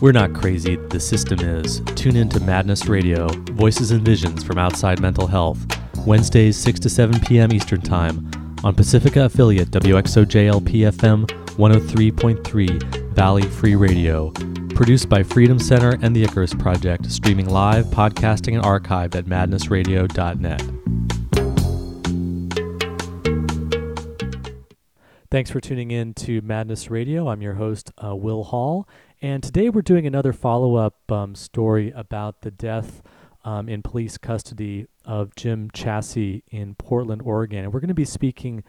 We're not crazy, the system is. Tune in to Madness Radio, Voices and Visions from Outside Mental Health, Wednesdays 6 to 7 p.m. Eastern Time on Pacifica affiliate WXOJLP FM 103.3 Valley Free Radio. Produced by Freedom Center and the Icarus Project, streaming live, podcasting, and archived at madnessradio.net. Thanks for tuning in to Madness Radio. I'm your host, uh, Will Hall. And today we're doing another follow up um, story about the death um, in police custody of Jim Chasse in Portland, Oregon. And we're going to be speaking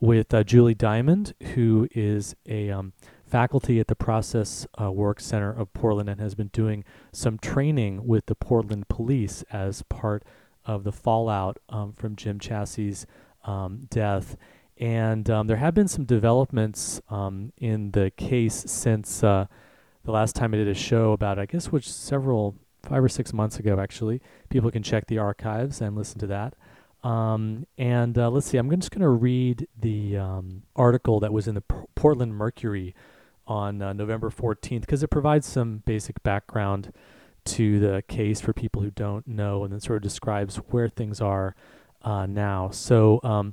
with uh, Julie Diamond, who is a um, faculty at the Process uh, Work Center of Portland and has been doing some training with the Portland police as part of the fallout um, from Jim Chasse's um, death. And um, there have been some developments in the case since uh, the last time I did a show about, I guess, which several, five or six months ago, actually. People can check the archives and listen to that. Um, and uh, let's see, I'm just going to read the um, article that was in the P- Portland Mercury on uh, November 14th because it provides some basic background to the case for people who don't know and then sort of describes where things are uh, now. So, um,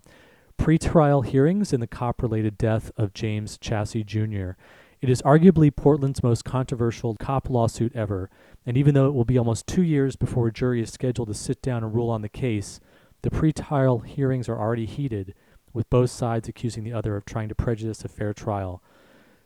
pre-trial hearings in the cop-related death of James Chasse Jr. It is arguably Portland's most controversial cop lawsuit ever, and even though it will be almost two years before a jury is scheduled to sit down and rule on the case, the pretrial hearings are already heated, with both sides accusing the other of trying to prejudice a fair trial.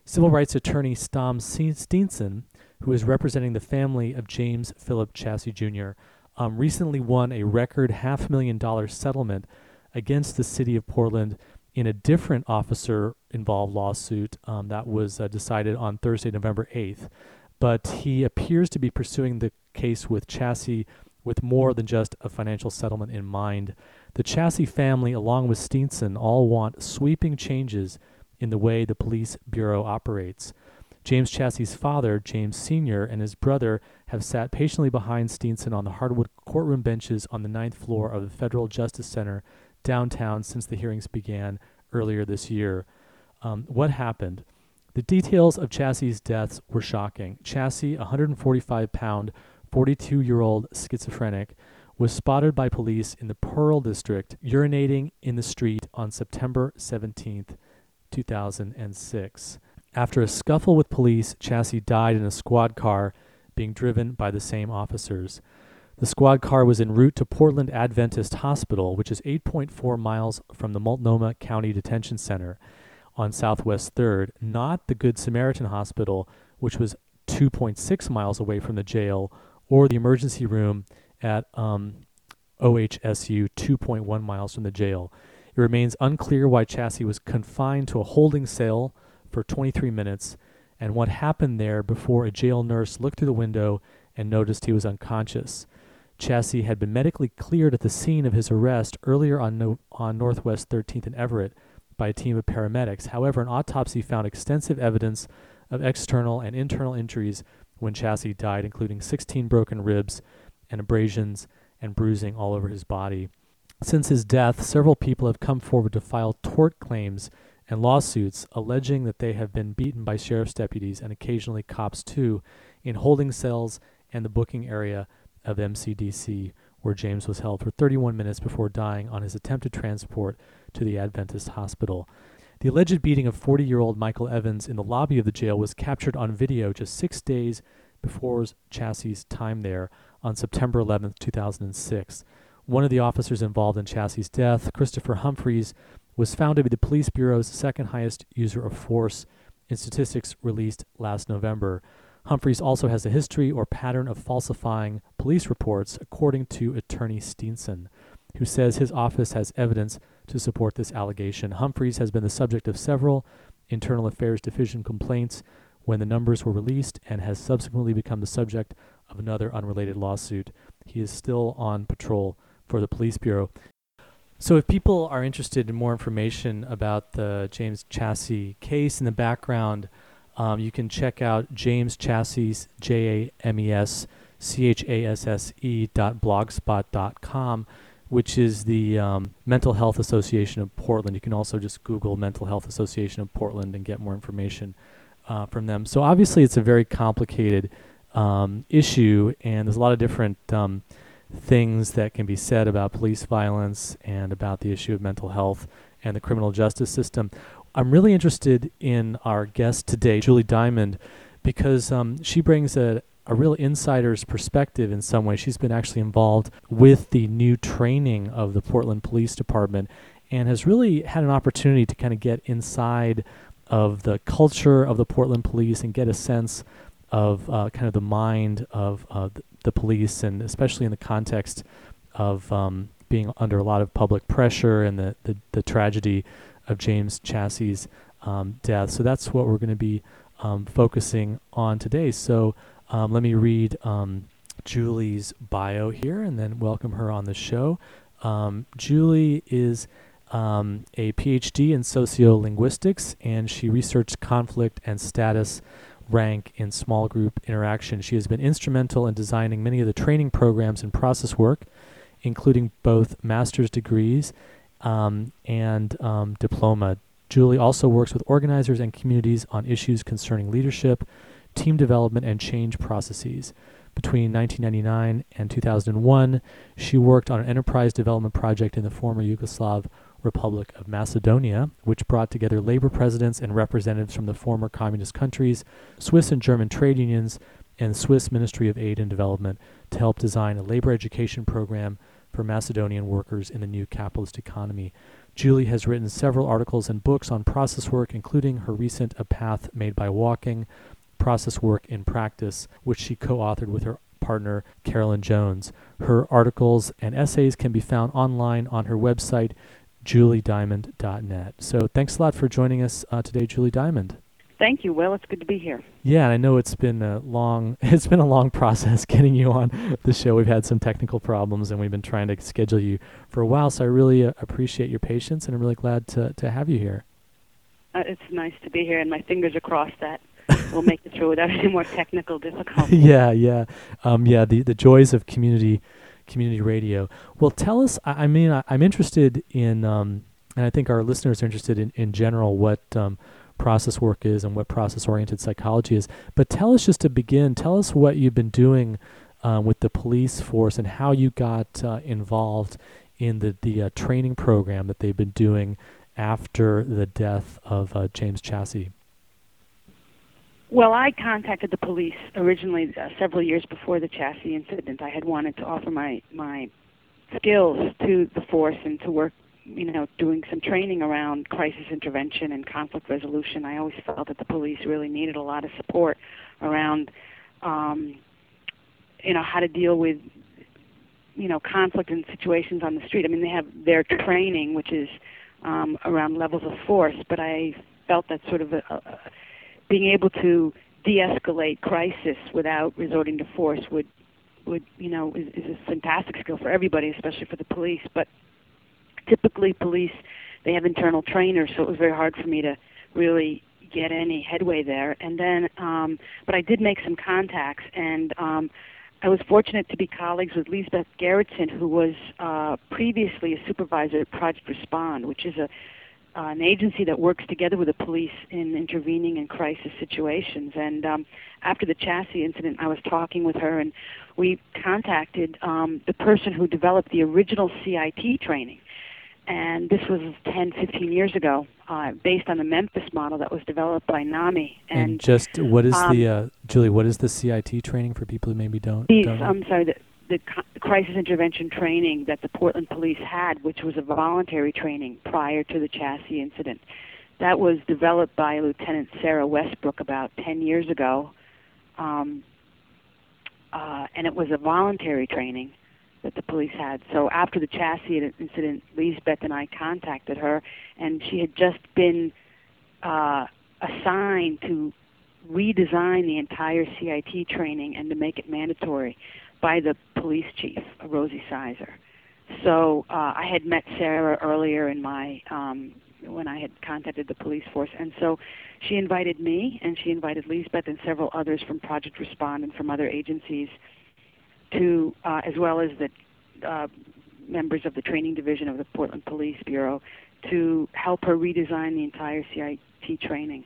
Civil rights attorney Tom Steenson, who is representing the family of James Philip Chasse Jr., um, recently won a record half million dollar settlement against the city of Portland in a different officer involved lawsuit um, that was uh, decided on Thursday, November 8th. But he appears to be pursuing the case with Chasse with more than just a financial settlement in mind. The Chasse family, along with Steenson, all want sweeping changes in the way the police bureau operates. James Chasse's father, James Sr., and his brother have sat patiently behind Steenson on the hardwood courtroom benches on the ninth floor of the Federal Justice Center downtown since the hearings began earlier this year. Um, what happened? The details of Chasse's deaths were shocking. Chasse, a 145 pound, 42 year old schizophrenic, was spotted by police in the Pearl District urinating in the street on September 17, 2006. After a scuffle with police, Chasse died in a squad car being driven by the same officers. The squad car was en route to Portland Adventist Hospital, which is 8.4 miles from the Multnomah County Detention Center on Southwest 3rd, not the Good Samaritan Hospital, which was 2.6 miles away from the jail, or the emergency room at um, OHSU, 2.1 miles from the jail. It remains unclear why Chasse was confined to a holding cell for 23 minutes and what happened there before a jail nurse looked through the window and noticed he was unconscious. Chasse had been medically cleared at the scene of his arrest earlier on, no, on Northwest 13th and Everett by a team of paramedics. However, an autopsy found extensive evidence of external and internal injuries when Chasse died, including 16 broken ribs and abrasions and bruising all over his body. Since his death, several people have come forward to file tort claims and lawsuits alleging that they have been beaten by sheriff's deputies and occasionally cops too in holding cells and the booking area of MCDC, where James was held for 31 minutes before dying on his attempted transport to the Adventist hospital. The alleged beating of 40 year old Michael Evans in the lobby of the jail was captured on video just six days before Chasse's time there on September 11, 2006. One of the officers involved in Chasse's death, Christopher Humphreys, was found to be the police bureau's second highest user of force in statistics released last November. Humphreys also has a history or pattern of falsifying police reports, according to attorney Steenson, who says his office has evidence to support this allegation. Humphreys has been the subject of several Internal Affairs Division complaints when the numbers were released and has subsequently become the subject of another unrelated lawsuit. He is still on patrol for the police bureau. So, if people are interested in more information about the James Chasse case in the background, um, you can check out James Chasse, J A M E S C H A S S E dot blogspot dot com, which is the um, Mental Health Association of Portland. You can also just Google Mental Health Association of Portland and get more information uh, from them. So obviously, it's a very complicated um, issue, and there's a lot of different um, things that can be said about police violence and about the issue of mental health and the criminal justice system. I'm really interested in our guest today, Julie Diamond, because um, she brings a, a real insider's perspective in some way. She's been actually involved with the new training of the Portland Police Department and has really had an opportunity to kind of get inside of the culture of the Portland Police and get a sense of uh, kind of the mind of uh, the police, and especially in the context of um, being under a lot of public pressure and the, the, the tragedy of James Chasse's um, death. So that's what we're going to be um, focusing on today. So um, let me read um, Julie's bio here and then welcome her on the show. Um, Julie is a PhD in sociolinguistics and she researched conflict and status rank in small group interaction. She has been instrumental in designing many of the training programs and process work, including both master's degrees um, and um, diploma. Julie also works with organizers and communities on issues concerning leadership, team development, and change processes. Between 1999 and 2001, she worked on an enterprise development project in the former Yugoslav Republic of Macedonia, which brought together labor presidents and representatives from the former communist countries, Swiss and German trade unions, and Swiss Ministry of Aid and Development to help design a labor education program for Macedonian workers in the new capitalist economy. Julie has written several articles and books on process work, including her recent A Path Made by Walking, Process Work in Practice, which she co authored with her partner, Carolyn Jones. Her articles and essays can be found online on her website, juliediamond.net. So thanks a lot for joining us uh, today, Julie Diamond. Thank you, Will. It's good to be here. Yeah, and I know it's been a long it's been a long process getting you on the show. We've had some technical problems and we've been trying to schedule you for a while, so I really uh, appreciate your patience and I'm really glad to to have you here. Uh, it's nice to be here and my fingers are crossed that we'll make it through without any more technical difficulties. yeah, yeah. Um, yeah, the the joys of community community radio. Well, tell us. I, I mean, I, am interested in, um, and I think our listeners are interested in, in general what um, process work is and what process oriented psychology is. But tell us just to begin. Tell us what you've been doing um, with the police force and how you got uh, involved in the the uh, training program that they've been doing after the death of uh, James Chasse. Well, I contacted the police originally uh, several years before the Chasse incident. I had wanted to offer my my skills to the force and to work, you know, doing some training around crisis intervention and conflict resolution. I always felt that the police really needed a lot of support around, um, you know, how to deal with, you know, conflict and situations on the street. I mean, they have their training, which is um, around levels of force, but I felt that sort of a, a being able to de-escalate crisis without resorting to force would would you know is, is a fantastic skill for everybody, especially for the police. But typically, police they have internal trainers, so it was very hard for me to really get any headway there. And then, um, but I did make some contacts, and um, I was fortunate to be colleagues with Lisbeth Gerritsen, who was uh, previously a supervisor at Project Respond, which is a uh, an agency that works together with the police in intervening in crisis situations. And um, after the Chasse incident, I was talking with her, and we contacted um, the person who developed the original CIT training. And this was 10, 15 years ago, uh, based on the Memphis model that was developed by NAMI. And, and just what is um, the uh, Julie? What is the CIT training for people who maybe don't? These, don't I'm sorry. The, the crisis intervention training that the Portland police had, which was a voluntary training prior to the Chasse incident. That was developed by Lieutenant Sarah Westbrook about 10 years ago. Um, uh, and it was a voluntary training that the police had. So after the Chasse incident, Lisbeth and I contacted her, and she had just been uh, assigned to redesign the entire CIT training and to make it mandatory by the police chief, Rosie Sizer. So uh, I had met Sarah earlier in my um, when I had contacted the police force, and so she invited me, and she invited Lisbeth and several others from Project Respond and from other agencies, to uh, as well as the uh, members of the training division of the Portland Police Bureau, to help her redesign the entire CIT training.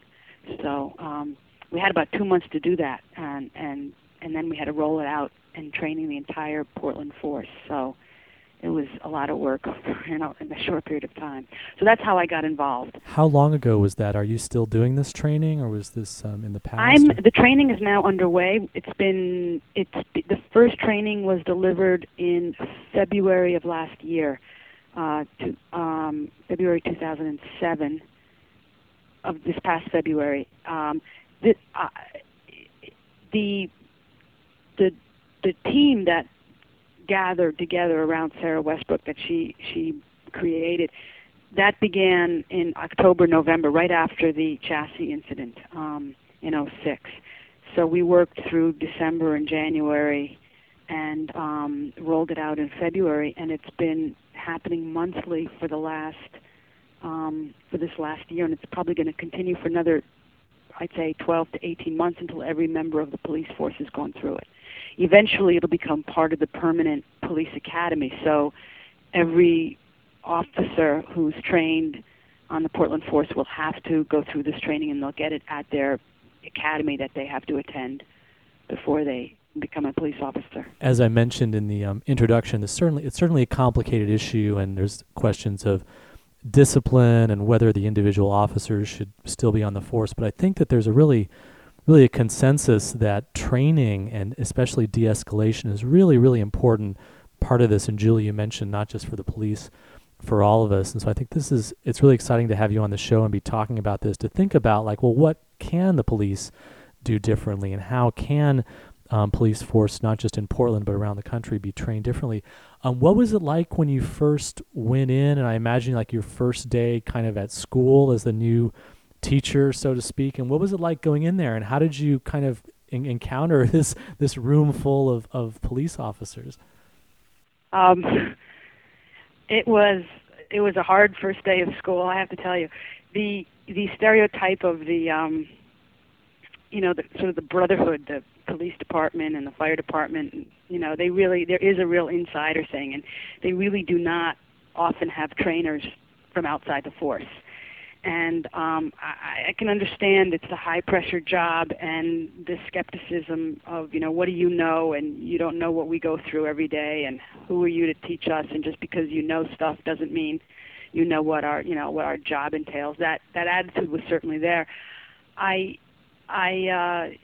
So um, we had about two months to do that, and and and then we had to roll it out and training the entire Portland force. So it was a lot of work you know, in a short period of time. So that's how I got involved. How long ago was that? Are you still doing this training, or was this um, in the past? I'm or? the training is now underway. It's been it's the first training was delivered in February of last year, uh, to um, February 2007 of this past February. Um, the, uh, the the the team that gathered together around Sarah Westbrook that she she created. That began in October November right after the Chasse incident um, in 06 so we worked through December and January and um, rolled it out in February and it's been happening monthly for the last um, for this last year. And it's probably going to continue for another I'd say 12 to 18 months until every member of the police force has gone through it eventually it'll become part of the permanent police academy. So every officer who's trained on the Portland force will have to go through this training and they'll get it at their academy that they have to attend before they become a police officer. As I mentioned in the um, introduction, it's certainly it's certainly a complicated issue, and there's questions of discipline and whether the individual officers should still be on the force. But I think that there's a really really a consensus that training and especially de-escalation is really really important part of this. And julie you mentioned not just for the police for all of us. And so i think this is it's really exciting to have you on the show and be talking about this to think about like well what can the police do differently? And how can um, police force not just in portland but around the country be trained differently? Um, what was it like when you first went in? And i imagine like your first day kind of at school as the new teacher, so to speak. And what was it like going in there? And how did you kind of in- encounter this this room full of, of police officers? Um, it was it was a hard first day of school. I have to tell you, the the stereotype of the um, you know the sort of the brotherhood, the police department and the fire department. You know, they really there is a real insider thing, and they really do not often have trainers from outside the force and um, I, I can understand it's a high pressure job and the skepticism of you know what do you know and you don't know what we go through every day and who are you to teach us and just because you know stuff doesn't mean you know what our you know what our job entails. That that attitude was certainly there. I i uh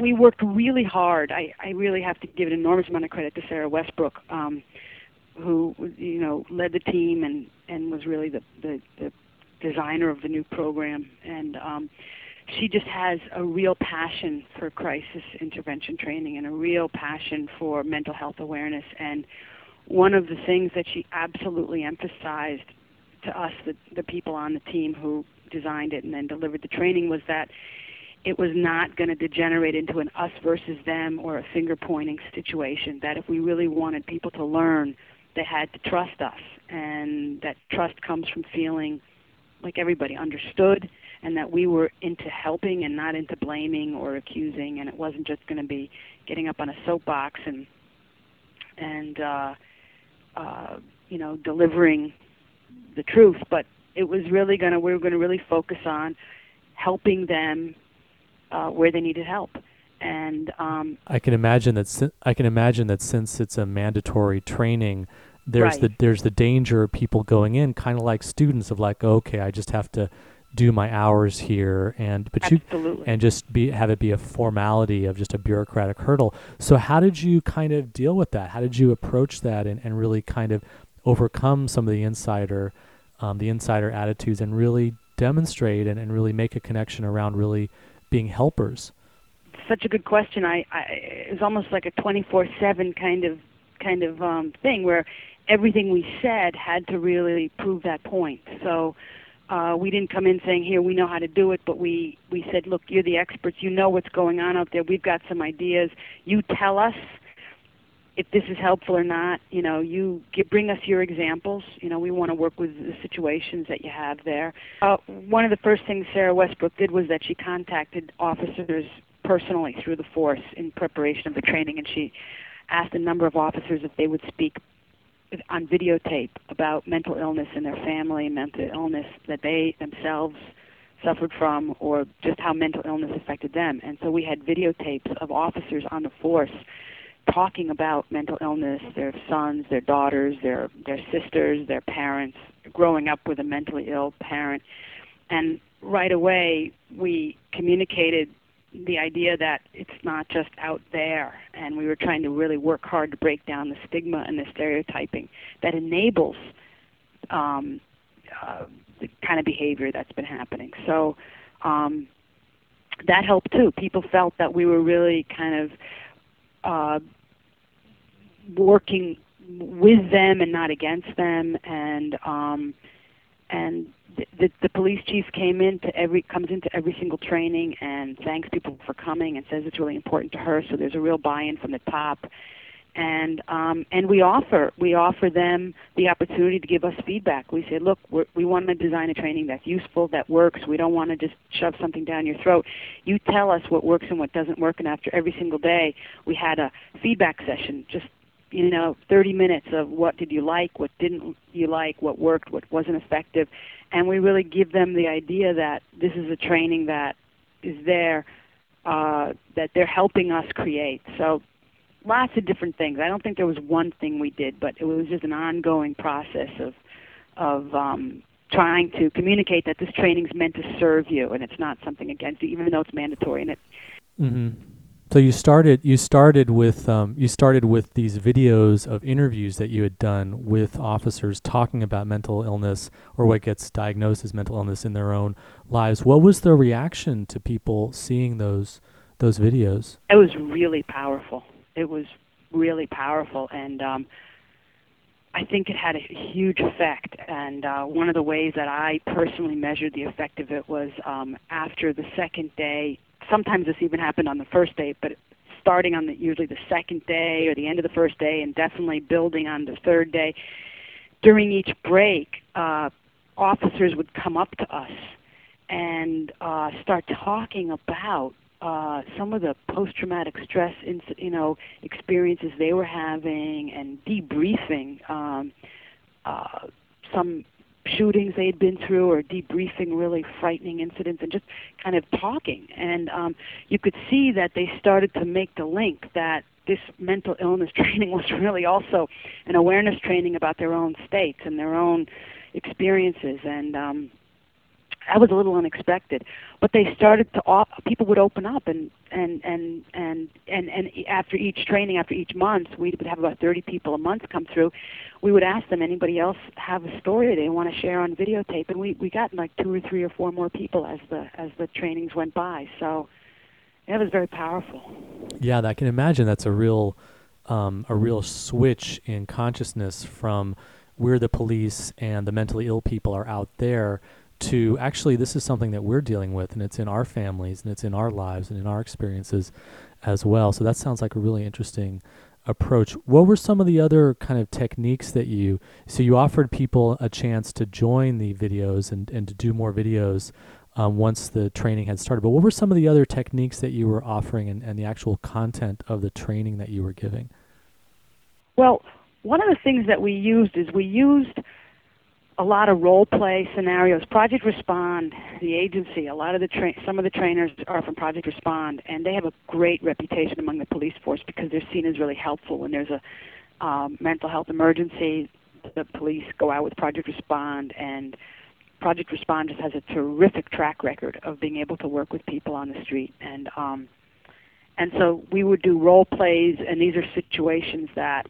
we worked really hard. I i really have to give an enormous amount of credit to sarah westbrook um who you know led the team and and was really the the, the designer of the new program, and um, she just has a real passion for crisis intervention training and a real passion for mental health awareness. And one of the things that she absolutely emphasized to us, the, the people on the team who designed it and then delivered the training, was that it was not going to degenerate into an us versus them or a finger pointing situation. That if we really wanted people to learn, they had to trust us, and that trust comes from feeling like everybody understood and that we were into helping and not into blaming or accusing and it wasn't just going to be getting up on a soapbox and and uh uh you know delivering the truth but it was really going to we were going to really focus on helping them uh where they needed help. And um I can imagine that si- I can imagine that since it's a mandatory training there's right. the there's the danger of people going in kind of like students of like okay I just have to do my hours here and but Absolutely. you and just be have it be a formality of just a bureaucratic hurdle so how did you kind of deal with that how did you approach that and, and really kind of overcome some of the insider um, the insider attitudes and really demonstrate and, and really make a connection around really being helpers such a good question i, I it was almost like a 24/7 kind of kind of um thing where everything we said had to really prove that point. So uh, we didn't come in saying, "Here, we know how to do it," but we we said, "Look, you're the experts. You know what's going on out there. We've got some ideas. You tell us if this is helpful or not. You know, you give, bring us your examples. You know, we want to work with the situations that you have there." Uh, one of the first things Sarah Westbrook did was that she contacted officers personally through the force in preparation of the training, and she asked a number of officers if they would speak on videotape about mental illness in their family, mental illness that they themselves suffered from or just how mental illness affected them. And so we had videotapes of officers on the force talking about mental illness, their sons, their daughters, their their sisters, their parents, growing up with a mentally ill parent. And right away we communicated the idea that it's not just out there and we were trying to really work hard to break down the stigma and the stereotyping that enables um, uh, the kind of behavior that's been happening. So um, that helped too. People felt that we were really kind of uh, working with them and not against them, and um, and the, the, police chief came into every comes into every single training and thanks people for coming and says it's really important to her. So there's a real buy-in from the top and um, and we offer we offer them the opportunity to give us feedback. We say, look, we're, we want to design a training that's useful, that works. We don't want to just shove something down your throat. You tell us what works and what doesn't work, and after every single day, we had a feedback session, just you know, 30 minutes of what did you like, what didn't you like, what worked, what wasn't effective, and we really give them the idea that this is a training that is there uh, that they're helping us create. So lots of different things. I don't think there was one thing we did, but it was just an ongoing process of of um, trying to communicate that this training is meant to serve you and it's not something against you, even though it's mandatory. And it. Mm-hmm. So you started you started with um, you started with these videos of interviews that you had done with officers talking about mental illness or what gets diagnosed as mental illness in their own lives. What was the reaction to people seeing those those videos? It was really powerful it was really powerful and um I think it had a huge effect and uh one of the ways that I personally measured the effect of it was um after the second day sometimes this even happened on the first day but starting on the usually the second day or the end of the first day and definitely building on the third day during each break uh officers would come up to us and uh start talking about uh, some of the post-traumatic stress, in, you know, experiences they were having, and debriefing um, uh, some shootings they had been through, or debriefing really frightening incidents, and just kind of talking. And um, you could see that they started to make the link that this mental illness training was really also an awareness training about their own states and their own experiences, and um, that was a little unexpected. But they started to people would open up and and and and and and after each training after each month we would have about 30 people a month come through. We would ask them anybody else have a story they want to share on videotape? And we we got like two or three or four more people as the as the trainings went by. So it was very powerful. Yeah i can imagine that's a real um, a real switch in consciousness from we're the police and the mentally ill people are out there to actually this is something that we're dealing with and it's in our families and it's in our lives and in our experiences as well. So that sounds like a really interesting approach. What were some of the other kind of techniques that you so you offered people a chance to join the videos and, and to do more videos um, once the training had started but what were some of the other techniques that you were offering and, and the actual content of the training that you were giving? Well one of the things that we used is we used a lot of role play scenarios. Project Respond, the agency, a lot of the tra- some of the trainers are from Project Respond, and they have a great reputation among the police force because they're seen as really helpful when there's a um, mental health emergency. The police go out with Project Respond, and Project Respond just has a terrific track record of being able to work with people on the street, and um, and so we would do role plays, and these are situations that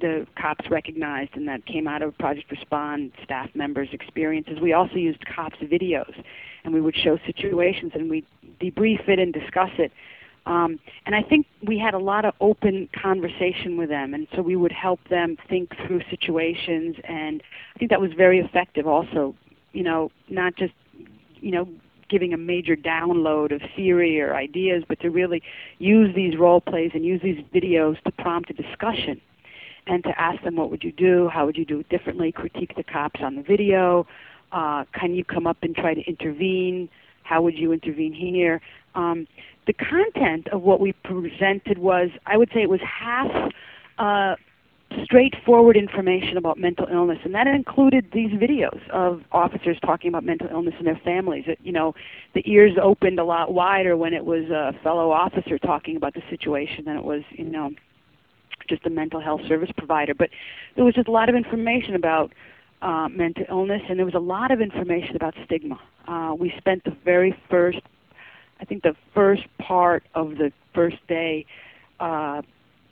the cops recognized and that came out of Project Respond staff members' experiences. We also used cops' videos, and we would show situations and we debrief it and discuss it. Um, and I think we had a lot of open conversation with them, and so we would help them think through situations, and I think that was very effective. Also, you know, not just you know giving a major download of theory or ideas, but to really use these role plays and use these videos to prompt a discussion and to ask them what would you do, how would you do it differently, critique the cops on the video, uh, can you come up and try to intervene, how would you intervene here. Um, the content of what we presented was, I would say it was half uh, straightforward information about mental illness, and that included these videos of officers talking about mental illness and their families. It, you know, the ears opened a lot wider when it was a fellow officer talking about the situation than it was, you know, just a mental health service provider. But there was just a lot of information about uh, mental illness, and there was a lot of information about stigma. Uh, we spent the very first, I think, the first part of the first day. Uh,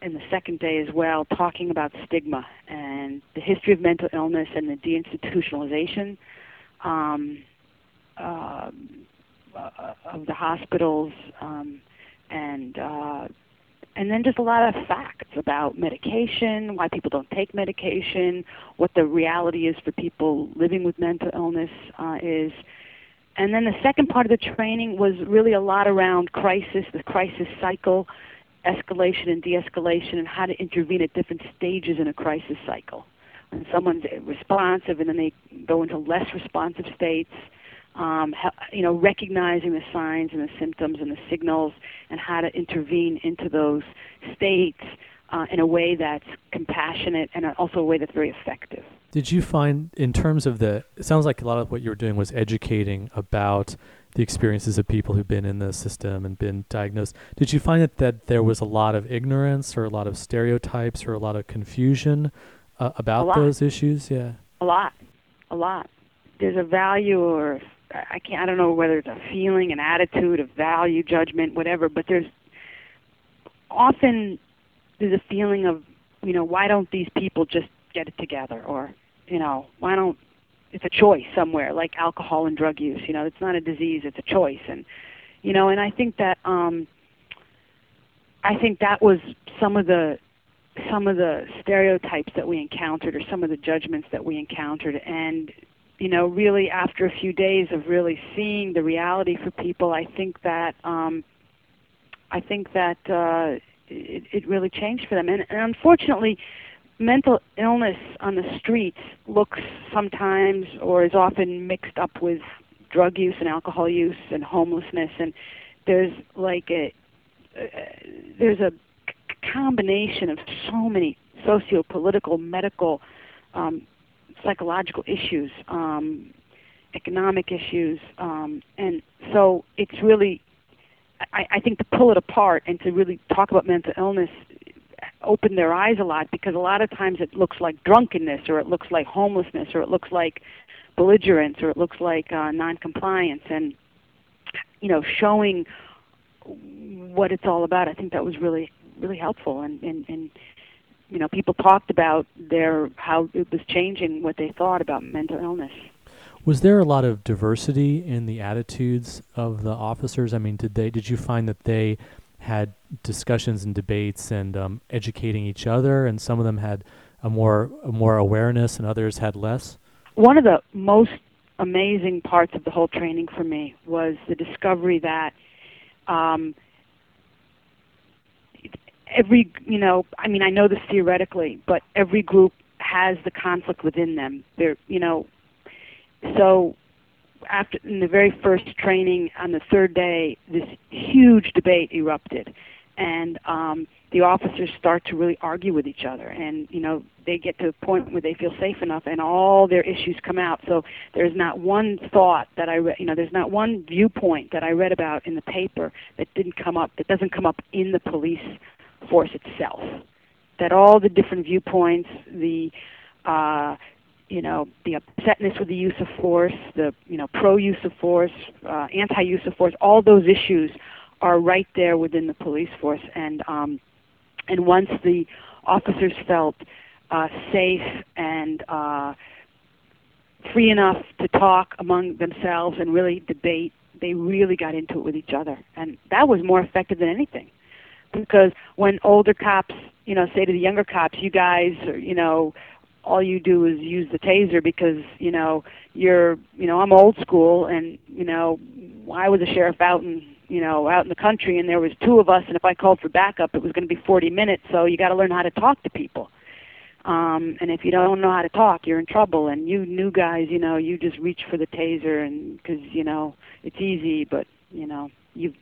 and the second day as well, talking about stigma and the history of mental illness and the deinstitutionalization um, uh, of the hospitals, um, and uh, and then just a lot of facts about medication, why people don't take medication, what the reality is for people living with mental illness uh, is. And then the second part of the training was really a lot around crisis, the crisis cycle, escalation and de-escalation and how to intervene at different stages in a crisis cycle. When someone's responsive and then they go into less responsive states, um, you know, recognizing the signs and the symptoms and the signals and how to intervene into those states uh, in a way that's compassionate and also a way that's very effective. Did you find, in terms of the, it sounds like a lot of what you were doing was educating about the experiences of people who've been in the system and been diagnosed. Did you find that, that there was a lot of ignorance or a lot of stereotypes or a lot of confusion uh, about those issues? Yeah. A lot. A lot. There's a value or I can't I don't know whether it's a feeling, an attitude, a value, judgment, whatever, but there's often there's a feeling of, you know, why don't these people just get it together? Or, you know, why don't it's a choice somewhere like alcohol and drug use you know it's not a disease it's a choice. And you know and i think that um i think that was some of the some of the stereotypes that we encountered or some of the judgments that we encountered. And you know really after a few days of really seeing the reality for people i think that um i think that uh it, it really changed for them. And, and unfortunately mental illness on the streets looks sometimes or is often mixed up with drug use and alcohol use and homelessness. And there's like a uh, there's a combination of so many socio-political medical um, psychological issues um, economic issues um, and so it's really I, I think to pull it apart and to really talk about mental illness open their eyes a lot because a lot of times it looks like drunkenness or it looks like homelessness or it looks like belligerence or it looks like uh, noncompliance and you know showing what it's all about. I think that was really really helpful and and, and you know people talked about their how it was changing what they thought about mental illness. Was there a lot of diversity in the attitudes of the officers? I mean, did they did you find that they had discussions and debates and um, educating each other, and some of them had a more a more awareness, and others had less. One of the most amazing parts of the whole training for me was the discovery that um, every you know I mean I know this theoretically, but every group has the conflict within them. There you know so after in the very first training on the third day, this huge debate erupted, and um, the officers start to really argue with each other, and you know they get to a point where they feel safe enough, and all their issues come out. So there's not one thought that I read, you know, there's not one viewpoint that I read about in the paper that didn't come up, that doesn't come up in the police force itself. That all the different viewpoints, the uh, you know, the upsetness with the use of force, the you know pro-use of force, uh, anti-use of force, all those issues are right there within the police force. And um, and once the officers felt uh, safe and uh, free enough to talk among themselves and really debate, they really got into it with each other, and that was more effective than anything. Because when older cops, you know, say to the younger cops, "You guys, are, you know." all you do is use the taser because you know you're you know I'm old school and you know I was a sheriff out in you know out in the country and there was two of us and if I called for backup it was going to be 40 minutes so you got to learn how to talk to people um and if you don't know how to talk you're in trouble and you new guys you know you just reach for the taser and cuz you know it's easy but you know you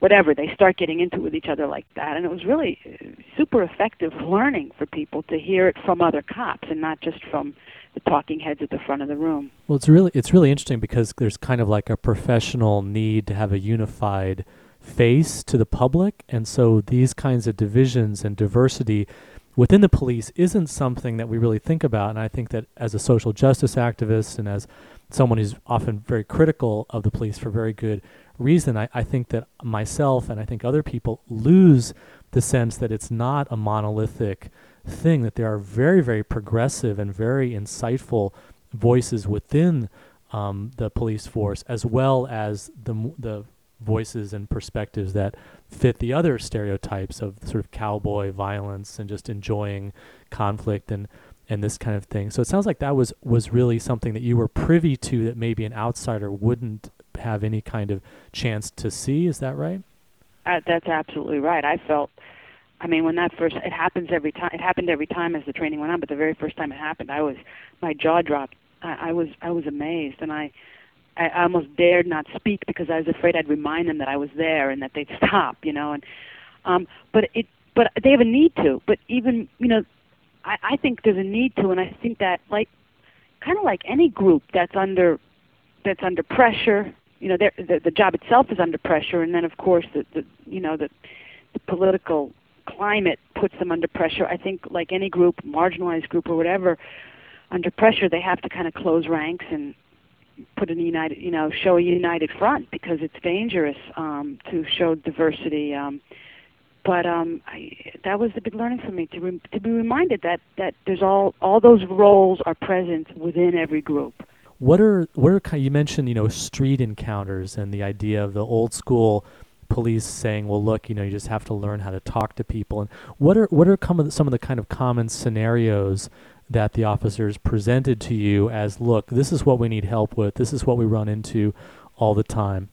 whatever they start getting into with each other like that. And it was really uh, super effective learning for people to hear it from other cops and not just from the talking heads at the front of the room. Well it's really it's really interesting because there's kind of like a professional need to have a unified face to the public. And so these kinds of divisions and diversity within the police isn't something that we really think about. And i think that as a social justice activist and as someone who's often very critical of the police for very good reason, I, I think that myself and I think other people lose the sense that it's not a monolithic thing, that there are very, very progressive and very insightful voices within um, the police force, as well as the, the voices and perspectives that fit the other stereotypes of sort of cowboy violence and just enjoying conflict and and this kind of thing. So it sounds like that was was really something that you were privy to that maybe an outsider wouldn't have any kind of chance to see. Is that right? Uh, that's absolutely right. I felt, I mean, when that first it happens every time. It happened every time as the training went on, but the very first time it happened, I was my jaw dropped. I, I was I was amazed, and I I almost dared not speak because I was afraid I'd remind them that I was there and that they'd stop, you know. And um, but it but they have a need to. But even you know I, I think there's a need to, and I think that like kind of like any group that's under that's under pressure, you know, the the job itself is under pressure, and then of course the, the you know the, the political climate puts them under pressure. I think like any group, marginalized group or whatever, under pressure they have to kind of close ranks and put a united, you know, show a united front because it's dangerous um, to show diversity. Um, but um, I, that was the big learning for me to re- to be reminded that that there's all all those roles are present within every group. What are what are kind you mentioned you know street encounters and the idea of the old school police saying, well, look, you know, you just have to learn how to talk to people. And what are what are some of the, some of the kind of common scenarios that the officers presented to you as, look, this is what we need help with. This is what we run into all the time.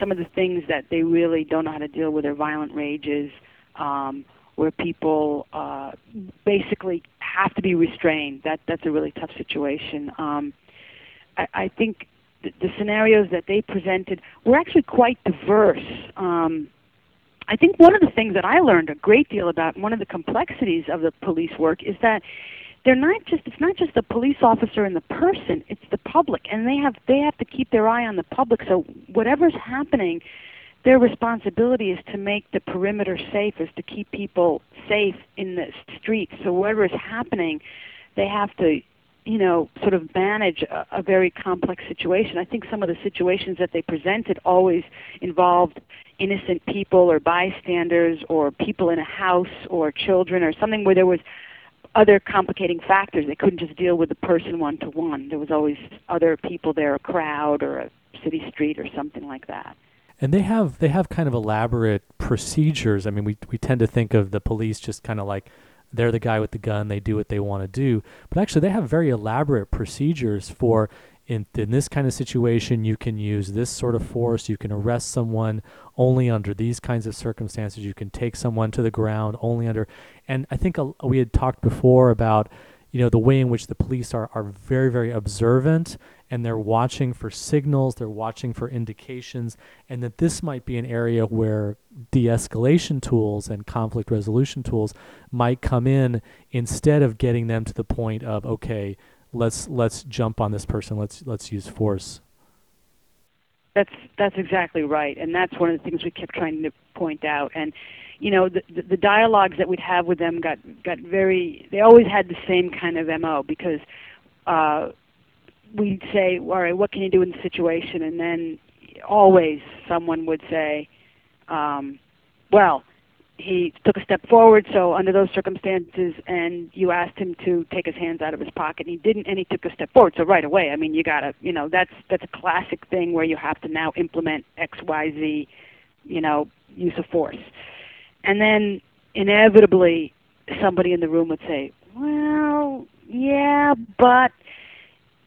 Some of the things that they really don't know how to deal with are violent rages, um, where people uh, basically have to be restrained. That that's a really tough situation. Um, I, I think the, the scenarios that they presented were actually quite diverse. Um, I think one of the things that I learned a great deal about, one of the complexities of the police work, is that they're not just it's not just the police officer and the person; it's the public, and they have they have to keep their eye on the public. So whatever's happening their responsibility is to make the perimeter safe, is to keep people safe in the streets. So whatever is happening, they have to, you know, sort of manage a, a very complex situation. I think some of the situations that they presented always involved innocent people or bystanders or people in a house or children or something where there was other complicating factors. They couldn't just deal with the person one to one. There was always other people there, a crowd or a city street or something like that and they have they have kind of elaborate procedures. I mean, we we tend to think of the police just kind of like they're the guy with the gun, they do what they want to do, but actually they have very elaborate procedures for in in this kind of situation you can use this sort of force, you can arrest someone only under these kinds of circumstances, you can take someone to the ground only under and I think we had talked before about you know the way in which the police are are very very observant and they're watching for signals, they're watching for indications, and that this might be an area where de escalation tools and conflict resolution tools might come in instead of getting them to the point of, okay, let's let's jump on this person, let's let's use force. That's that's exactly right, and that's one of the things we kept trying to point out. And you know, the, the, the dialogues that we'd have with them got got very. They always had the same kind of mo because uh, we'd say, all right, what can you do in the situation? And then always someone would say, um, well, he took a step forward, so under those circumstances, and you asked him to take his hands out of his pocket, and he didn't, and he took a step forward. So right away, I mean, you gotta, you know, that's that's a classic thing where you have to now implement X, Y, Z, you know, use of force, and then inevitably somebody in the room would say, well, yeah, but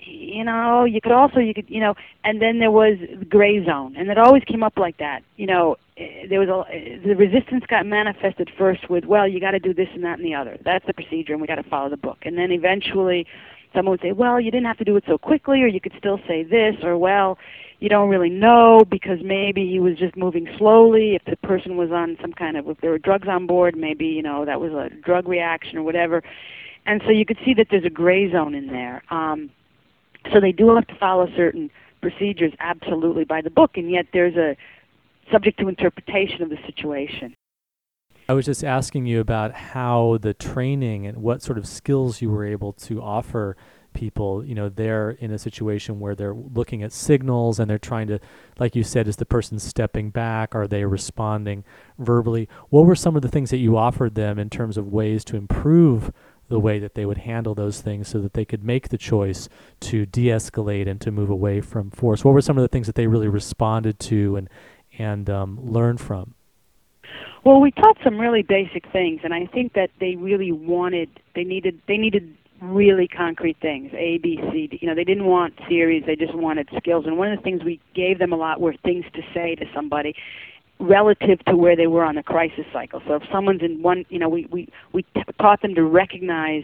you know, you could also you could you know, and then there was the gray zone, and it always came up like that. You know, eh, there was a the resistance got manifested first with well, you got to do this and that and the other. That's the procedure, and we got to follow the book. And then eventually, someone would say, well, you didn't have to do it so quickly, or you could still say this, or well, you don't really know because maybe he was just moving slowly. If the person was on some kind of, if there were drugs on board, maybe you know that was a drug reaction or whatever. And so you could see that there's a gray zone in there. Um, so they do have to follow certain procedures absolutely by the book, and yet there's a subject to interpretation of the situation. I was just asking you about how the training and what sort of skills you were able to offer people. You know, they're in a situation where they're looking at signals and they're trying to, like you said, is the person stepping back? Are they responding verbally? What were some of the things that you offered them in terms of ways to improve the way that they would handle those things so that they could make the choice to de-escalate and to move away from force? What were some of the things that they really responded to and and um, learned from? Well, we taught some really basic things, and I think that they really wanted, they needed, they needed really concrete things, A, B, C. D. You know, they didn't want theories; they just wanted skills. And one of the things we gave them a lot were things to say to somebody relative to where they were on the crisis cycle. So if someone's in one, you know, we we we t- taught them to recognize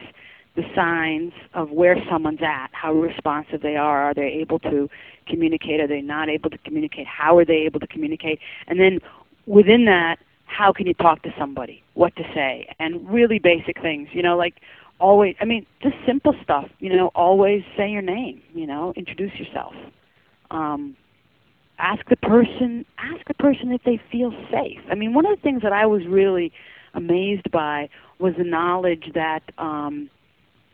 the signs of where someone's at, how responsive they are, are they able to communicate, are they not able to communicate, how are they able to communicate, and then within that how can you talk to somebody, what to say, and really basic things, you know, like always, I mean, just simple stuff, you know, always say your name, you know, introduce yourself. Um, ask the person, ask the person if they feel safe. I mean, one of the things that I was really amazed by was the knowledge that um,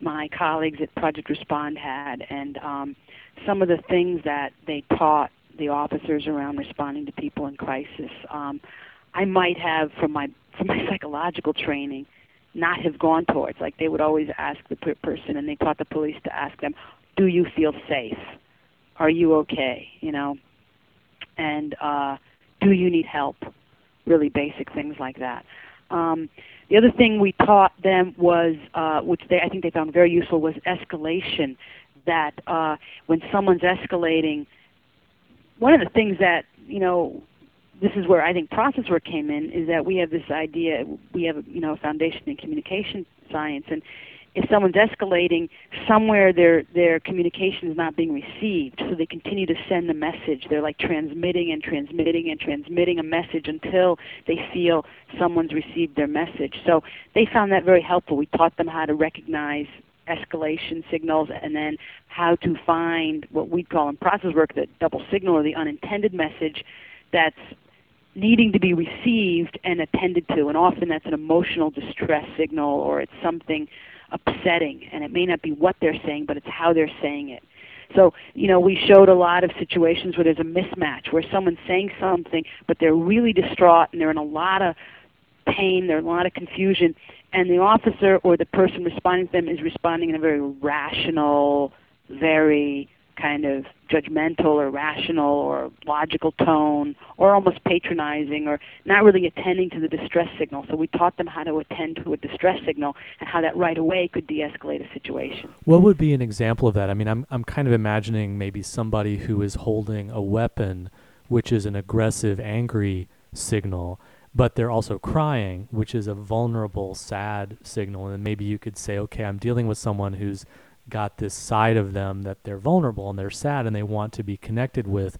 my colleagues at Project Respond had, and um, some of the things that they taught the officers around responding to people in crisis. Um, I might have from my from my psychological training not have gone towards. Like they would always ask the per- person, and they taught the police to ask them, "Do you feel safe? Are you okay?" You know, and uh, "Do you need help?" Really basic things like that. Um, the other thing we taught them was, uh, which they I think they found very useful, was escalation. That uh, when someone's escalating, one of the things that you know this is where I think process work came in is that we have this idea we have you know a foundation in communication science and if someone's escalating somewhere their their communication is not being received. So they continue to send the message. They're like transmitting and transmitting and transmitting a message until they feel someone's received their message. So they found that very helpful. We taught them how to recognize escalation signals and then how to find what we call in process work the double signal or the unintended message that's needing to be received and attended to. And often that's an emotional distress signal or it's something upsetting. And it may not be what they're saying, but it's how they're saying it. So, you know, we showed a lot of situations where there's a mismatch, where someone's saying something, but they're really distraught and they're in a lot of pain, they're in a lot of confusion, and the officer or the person responding to them is responding in a very rational, very kind of judgmental or rational or logical tone or almost patronizing or not really attending to the distress signal. So we taught them how to attend to a distress signal and how that right away could de-escalate a situation. What would be an example of that? I mean, I'm I'm kind of imagining maybe somebody who is holding a weapon which is an aggressive, angry signal, but they're also crying, which is a vulnerable, sad signal. And maybe you could say, okay, I'm dealing with someone who's got this side of them that they're vulnerable and they're sad and they want to be connected with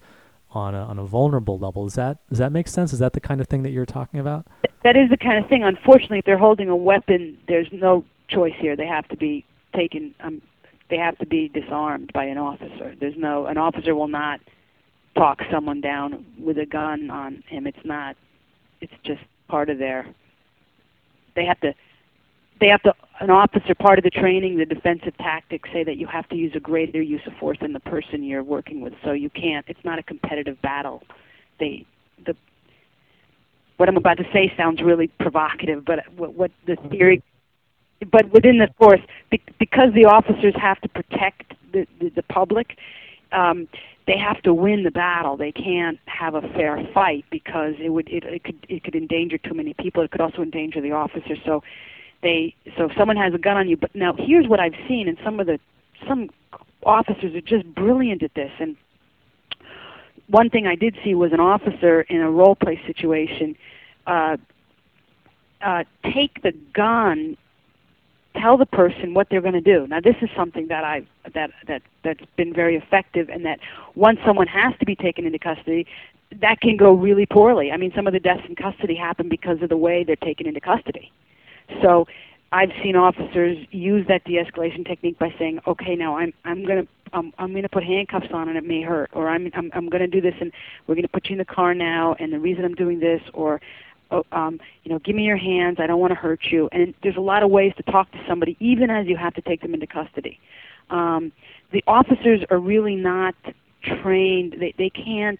on a, on a vulnerable level. Does that does that make sense? Is that the kind of thing that you're talking about? That is the kind of thing. Unfortunately, if they're holding a weapon, there's no choice here. They have to be taken. Um, they have to be disarmed by an officer. There's no an officer will not talk someone down with a gun on him. It's not. It's just part of their. They have to they have to an officer part of the training the defensive tactics say that you have to use a greater use of force than the person you're working with so you can't it's not a competitive battle they the what i'm about to say sounds really provocative but what, what the theory but within the force be, because the officers have to protect the the, the public um, they have to win the battle. They can't have a fair fight because it would it, it could it could endanger too many people. It could also endanger the officer. So they so if someone has a gun on you but now here's what i've seen and some of the some officers are just brilliant at this and one thing i did see was an officer in a role play situation uh uh take the gun tell the person what they're going to do. Now, this is something that I that that that's been very effective, and that once someone has to be taken into custody, that can go really poorly. I mean, some of the deaths in custody happen because of the way they're taken into custody. So, I've seen officers use that de-escalation technique by saying, "Okay, now I'm I'm going to um, I'm going to put handcuffs on and it may hurt, or I'm I'm, I'm going to do this and we're going to put you in the car now, and the reason I'm doing this, or oh, um, you know, give me your hands. I don't want to hurt you. And there's a lot of ways to talk to somebody, even as you have to take them into custody. Um, the officers are really not trained. They they can't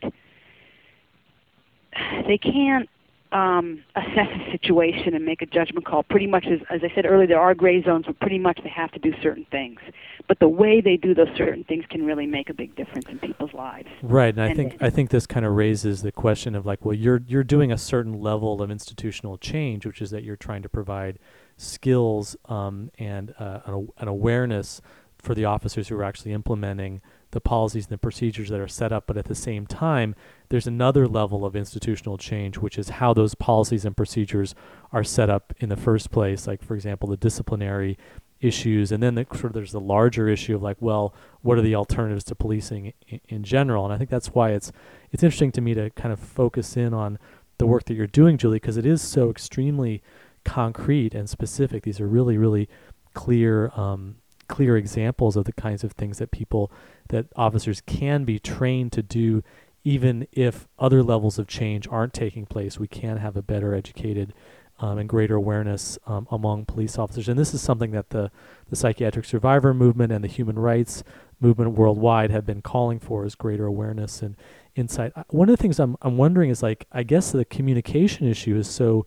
they can't um, assess a situation and make a judgment call. Pretty much, as, as I said earlier, there are gray zones, but pretty much they have to do certain things. But the way they do those certain things can really make a big difference in people's lives. Right, and, and I think I think this kind of raises the question of like, well, you're you're doing a certain level of institutional change, which is that you're trying to provide skills um, and uh, an, an awareness for the officers who are actually implementing the policies and the procedures that are set up, but at the same time, there's another level of institutional change, which is how those policies and procedures are set up in the first place. Like, for example, the disciplinary issues, and then the, sort of there's the larger issue of like, well, what are the alternatives to policing in, in general? And I think that's why it's it's interesting to me to kind of focus in on the work that you're doing, Julie, because it is so extremely concrete and specific. These are really, really clear, um, clear examples of the kinds of things that people that officers can be trained to do even if other levels of change aren't taking place. We can have a better educated um, and greater awareness um, among police officers. And this is something that the, the psychiatric survivor movement and the human rights movement worldwide have been calling for is greater awareness and insight. One of the things I'm, I'm wondering is like i guess the communication issue is so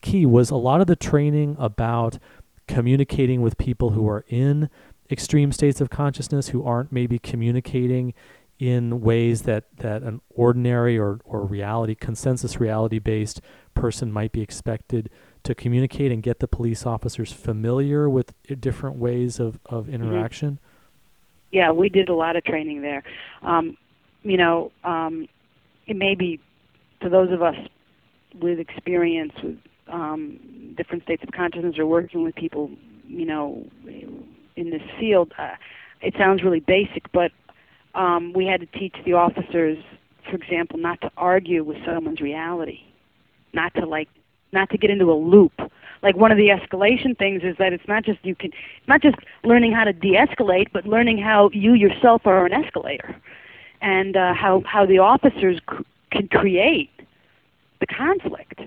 key. Was a lot of the training about communicating with people who are in extreme states of consciousness who aren't maybe communicating in ways that, that an ordinary or, or reality, consensus reality based person might be expected to communicate and get the police officers familiar with different ways of, of mm-hmm. interaction? Mm-hmm. Yeah, we did a lot of training there. Um, you know, um, it may be to those of us with experience with um, different states of consciousness or working with people, you know, in this field, uh, it sounds really basic, but um, we had to teach the officers, for example, not to argue with someone's reality, not to like, not to get into a loop. Like one of the escalation things is that it's not just you can, not just learning how to de-escalate, but learning how you yourself are an escalator, and uh, how how the officers c- can create the conflict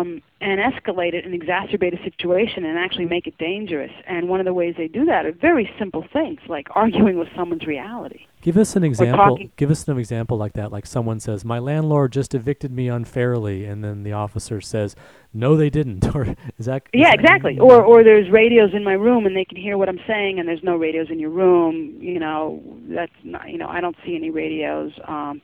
um, and escalate it and exacerbate a situation and actually make it dangerous. And one of the ways they do that are very simple things, like arguing with someone's reality. Give us an example. Give us an example like that. Like someone says, "My landlord just evicted me unfairly," and then the officer says, "No, they didn't." or is that? Is yeah, that exactly. Or or there's radios in my room and they can hear what I'm saying, and there's no radios in your room. You know, that's not. You know, I don't see any radios. Um,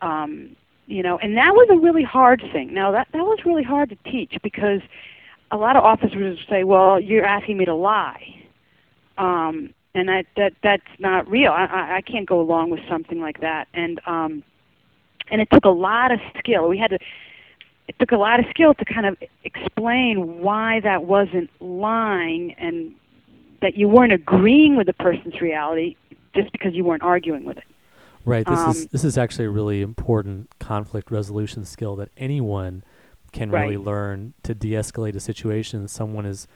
um, you know and that was a really hard thing. Now that that was really hard to teach because a lot of officers would say well you're asking me to lie. Um and that that that's not real. I i can't go along with something like that. And um and it took a lot of skill. We had to it took a lot of skill to kind of explain why that wasn't lying and that you weren't agreeing with the person's reality just because you weren't arguing with it Right. This um, is this is actually a really important conflict resolution skill that anyone can right. really learn to de-escalate a situation. Someone is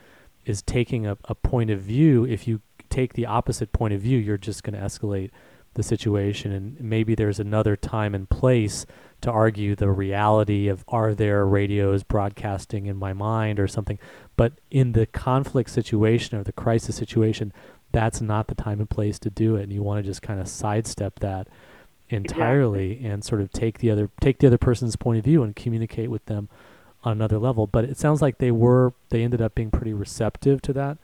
is taking a, a point of view. If you take the opposite point of view, you're just going to escalate the situation. And maybe there's another time and place to argue the reality of are there radios broadcasting in my mind or something. But in the conflict situation or the crisis situation, that's not the time and place to do it and you want to just kind of sidestep that entirely exactly. and sort of take the other take the other person's point of view and communicate with them on another level. But it sounds like they were they ended up being pretty receptive to that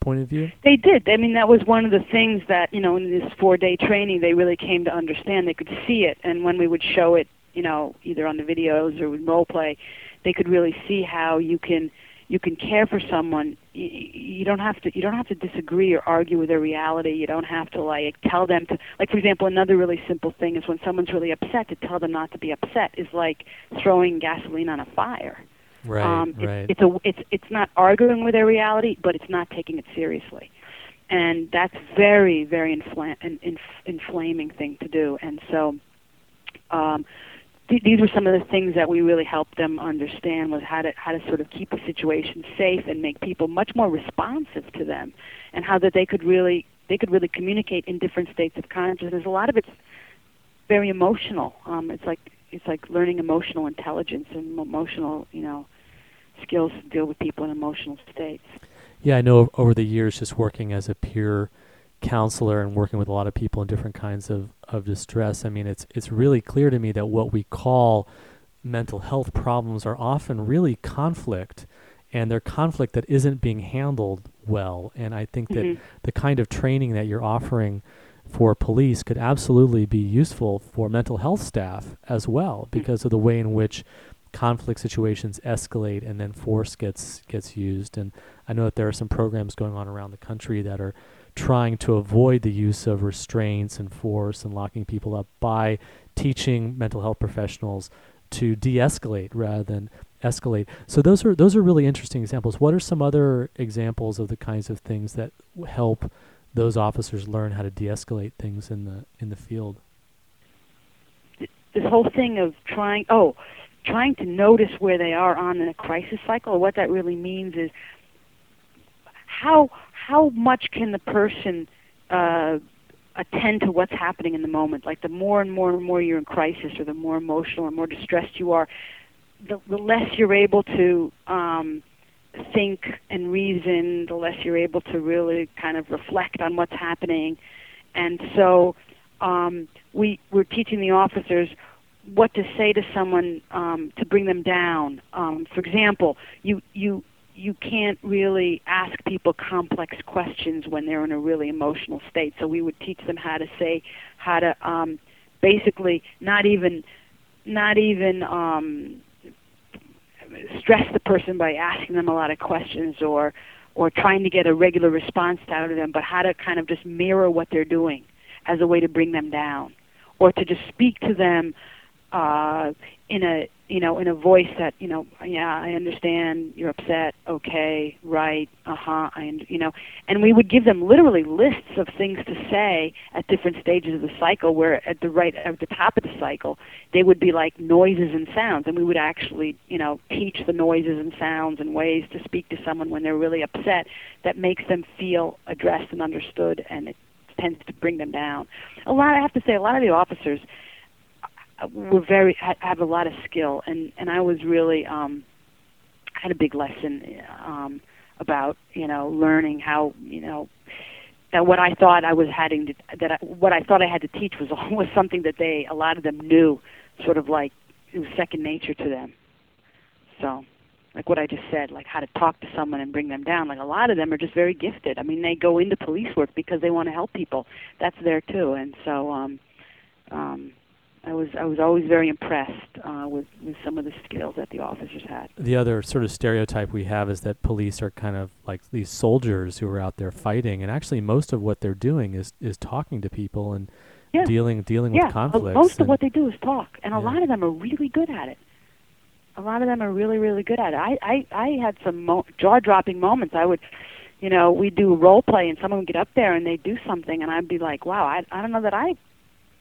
point of view? They did. I mean that was one of the things that you know in this four day training they really came to understand. They could see it. And when we would show it you know either on the videos or with role play they could really see how you can you can care for someone you, you don't have to you don't have to disagree or argue with their reality you don't have to like tell them to like for example another really simple thing is when someone's really upset to tell them not to be upset is like throwing gasoline on a fire Right, um, it- right. It's a it's it's not arguing with their reality, but it's not taking it seriously, and that's very very infla- an inf- inflaming thing to do. And so, um, th- these were some of the things that we really helped them understand was how to how to sort of keep the situation safe and make people much more responsive to them, and how that they could really they could really communicate in different states of consciousness. A lot of it's very emotional. Um, it's like it's like learning emotional intelligence and emotional, you know, skills to deal with people in emotional states. Yeah, I know over the years, just working as a peer counselor and working with a lot of people in different kinds of, of distress. I mean, it's it's really clear to me that what we call mental health problems are often really conflict, and they're conflict that isn't being handled well. And I think that Mhm. the kind of training that you're offering for police could absolutely be useful for mental health staff as well because of the way in which conflict situations escalate and then force gets gets used and I know that there are some programs going on around the country that are trying to avoid the use of restraints and force and locking people up by teaching mental health professionals to de-escalate rather than escalate. So those are those are really interesting examples. What are some other examples of the kinds of things that help those officers learn how to de-escalate things in the in the field? This whole thing of trying oh, trying to notice where they are on in a crisis cycle. What that really means is how how much can the person uh, attend to what's happening in the moment? Like the more and more and more you're in crisis, or the more emotional or more distressed you are, the, the less you're able to um, think and reason, the less you're able to really kind of reflect on what's happening. And so um, we we're teaching the officers what to say to someone um, to bring them down. Um, for example, you you you can't really ask people complex questions when they're in a really emotional state. So we would teach them how to say how to um, basically not even not even um, stress the person by asking them a lot of questions or or trying to get a regular response out of them, but how to kind of just mirror what they're doing as a way to bring them down, or to just speak to them uh, in a you know in a voice that you know yeah I understand you're upset okay right uh huh I you know. And we would give them literally lists of things to say at different stages of the cycle where at the right at the top of the cycle they would be like noises and sounds. And we would actually you know teach the noises and sounds and ways to speak to someone when they're really upset that makes them feel addressed and understood and it tends to bring them down. A lot I have to say a lot of the officers were very ha- have a lot of skill and and I was really um had a big lesson um about you know learning how you know that what I thought I was having to that I, what I thought I had to teach was was something that they a lot of them knew sort of like it was second nature to them. So like what I just said like how to talk to someone and bring them down like a lot of them are just very gifted. I mean they go into police work because they want to help people. That's there too. And so um um I was I was always very impressed uh, with with some of the skills that the officers had. The other sort of stereotype we have is that police are kind of like these soldiers who are out there fighting, and actually most of what they're doing is is talking to people and Yeah. dealing dealing yeah, with conflicts. most of what they do is talk, and a lot of them are really good at it. A lot of them are really really good at it. I I I had some mo- jaw dropping moments. I would. You know, we do role play, and someone would get up there and they'd do something, and I'd be like, "Wow, I I don't know that I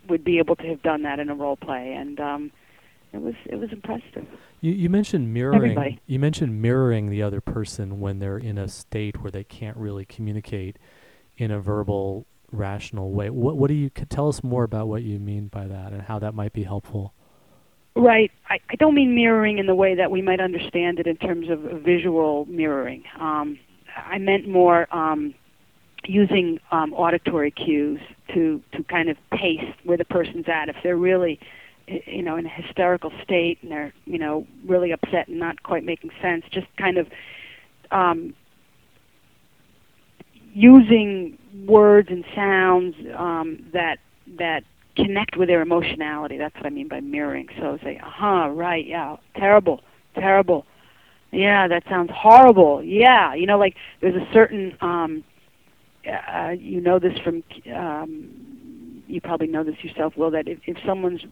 would be able to have done that in a role play," and um, it was it was impressive. You, you mentioned mirroring. Everybody. You mentioned mirroring the other person when they're in a state where they can't really communicate in a verbal, rational way. What what do you tell us more about what you mean by that and how that might be helpful? Right. I, I don't mean mirroring in the way that we might understand it in terms of visual mirroring. Um, I meant more um, using um, auditory cues to to kind of pace where the person's at. If they're really, you know, in a hysterical state and they're, you know, really upset and not quite making sense, just kind of um, using words and sounds um, that that connect with their emotionality. That's what I mean by mirroring. So say, uh huh, right, yeah, terrible, terrible. Yeah, that sounds horrible. Yeah, you know, like there's a certain, um, uh, you know this from, um, you probably know this yourself, Will, that if, if someone's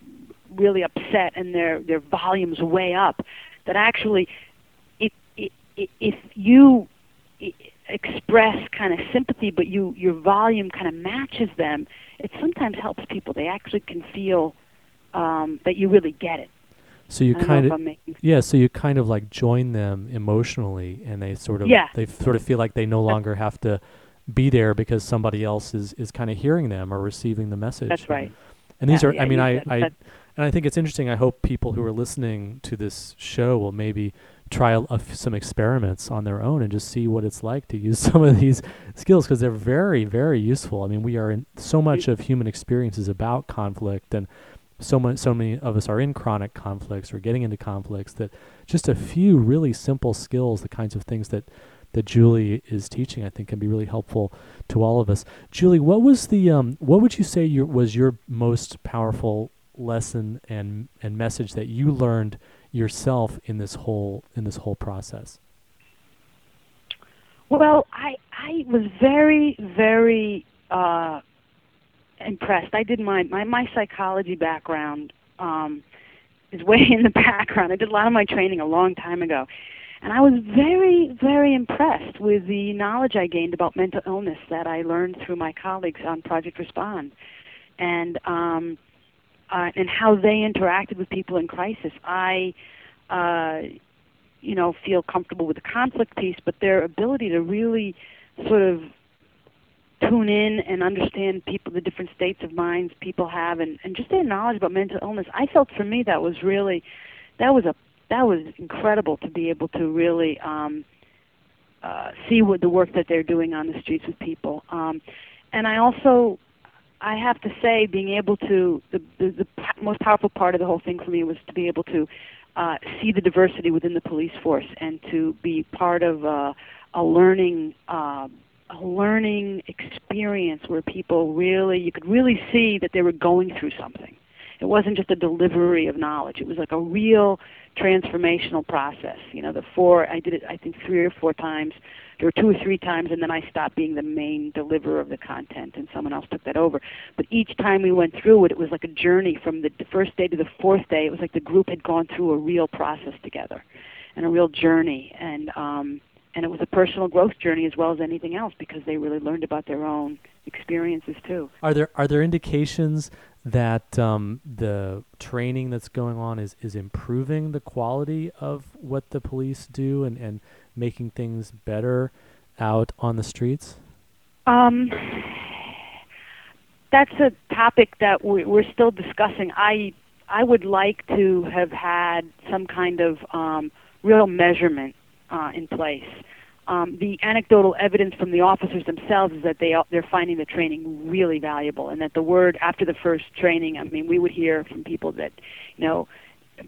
really upset and their their volume's way up, that actually if if you express kind of sympathy, but you your volume kind of matches them, it sometimes helps people. They actually can feel um, that you really get it. So you kind of yeah, so you kind of like join them emotionally, and they sort of yeah. they sort of feel like they no longer have to be there because somebody else is is kind of hearing them or receiving the message. That's right. And these yeah, are, yeah, I mean, I, I, and I think it's interesting. I hope people who are listening to this show will maybe try a, some experiments on their own and just see what it's like to use some of these skills because they're very, very useful. I mean, we are in so much of human experience is about conflict and so much, so many of us are in chronic conflicts or getting into conflicts that just a few really simple skills, the kinds of things that that Julie is teaching, I think, can be really helpful to all of us. Julie, what was the um, what would you say your, was your most powerful lesson and and message that you learned yourself in this whole in this whole process? Well, I I was very very uh, impressed. I did my my, my psychology background um, is way in the background. I did a lot of my training a long time ago, and I was very very impressed with the knowledge I gained about mental illness that I learned through my colleagues on Project Respond, and um, uh, and how they interacted with people in crisis. I uh, you know feel comfortable with the conflict piece, but their ability to really sort of tune in and understand people, the different states of minds people have, and, and just their knowledge about mental illness. I felt for me that was really, that was a that was incredible to be able to really um, uh, see what the work that they're doing on the streets with people. Um, and I also, I have to say, being able to the, the the most powerful part of the whole thing for me was to be able to uh, see the diversity within the police force and to be part of uh, a learning. Uh, a learning experience where people really you could really see that they were going through something it wasn't just a delivery of knowledge. It was like a real transformational process. You know the four i did it i think three or four times there were two or three times and then i stopped being the main deliverer of the content and someone else took that over. But each time we went through it it was like a journey from the first day to the fourth day. It was like the group had gone through a real process together and a real journey. And um and it was a personal growth journey as well as anything else because they really learned about their own experiences too. Are there are there indications that um, the training that's going on is is improving the quality of what the police do and and making things better out on the streets? Um, that's a topic that we, we're still discussing. I I would like to have had some kind of um, real measurement uh, in place. Um, the anecdotal evidence from the officers themselves is that they they're finding the training really valuable, and that the word after the first training. I mean, we would hear from people that, you know,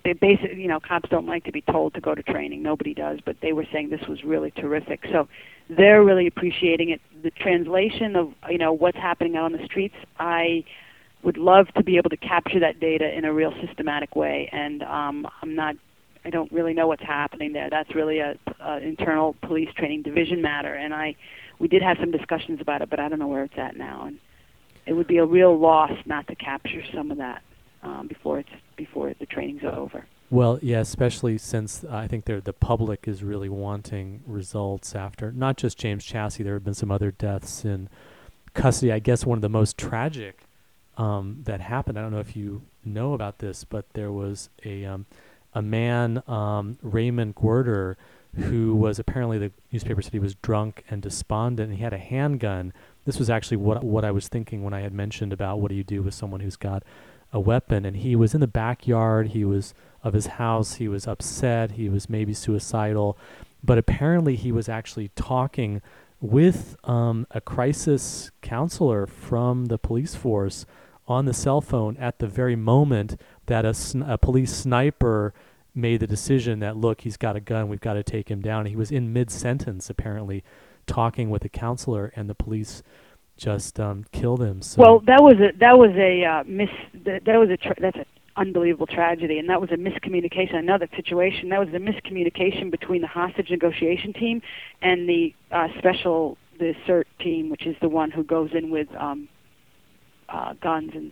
they basically, you know, cops don't like to be told to go to training. Nobody does, but they were saying this was really terrific. So they're really appreciating it. The translation of you know what's happening out on the streets, I would love to be able to capture that data in a real systematic way, and um, I'm not I don't really know what's happening there. That's really a, a internal police training division matter, and I we did have some discussions about it, but I don't know where it's at now. And it would be a real loss not to capture some of that um, before it's before the training's are over. Well, yeah, especially since uh, I think the public is really wanting results after not just James Chasse. There have been some other deaths in custody. I guess one of the most tragic um, that happened. I don't know if you know about this, but there was a um, a man, um, Raymond Gwerder, who was apparently the newspaper said he was drunk and despondent, and he had a handgun. This was actually what what I was thinking when I had mentioned about what do you do with someone who's got a weapon. And he was in the backyard. He was of his house. He was upset. He was maybe suicidal, but apparently he was actually talking with um, a crisis counselor from the police force on the cell phone at the very moment that a, sn- a police sniper made the decision that look he's got a gun we've got to take him down. He was in mid-sentence apparently talking with a counselor and the police just um, killed him so well that was a that was a uh, miss that, that was a tra- that's an unbelievable tragedy and that was a miscommunication another situation. That was a miscommunication between the hostage negotiation team and the uh, special the SERT team which is the one who goes in with um, uh, guns and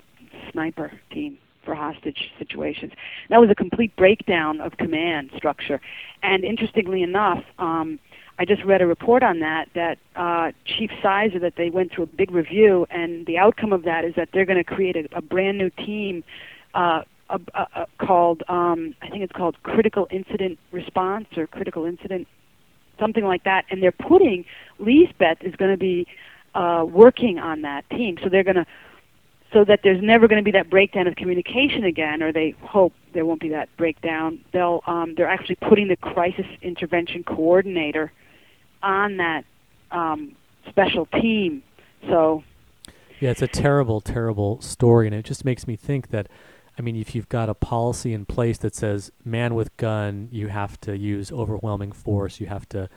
sniper team for hostage situations. That was a complete breakdown of command structure. And interestingly enough, um, I just read a report on that that uh, Chief Sizer that they went through a big review, and the outcome of that is that they're going to create a, a brand new team uh, a, a, a called um, I think it's called Critical Incident Response or Critical Incident something like that, and they're putting Lisbeth is going to be uh, working on that team, so they're going to so that there's never going to be that breakdown of communication again, or they hope there won't be that breakdown. They'll um, they're actually putting the crisis intervention coordinator on that um, special team. So yeah, it's a terrible, terrible story, and it just makes me think that. I mean, if you've got a policy in place that says man with gun, you have to use overwhelming force, you have to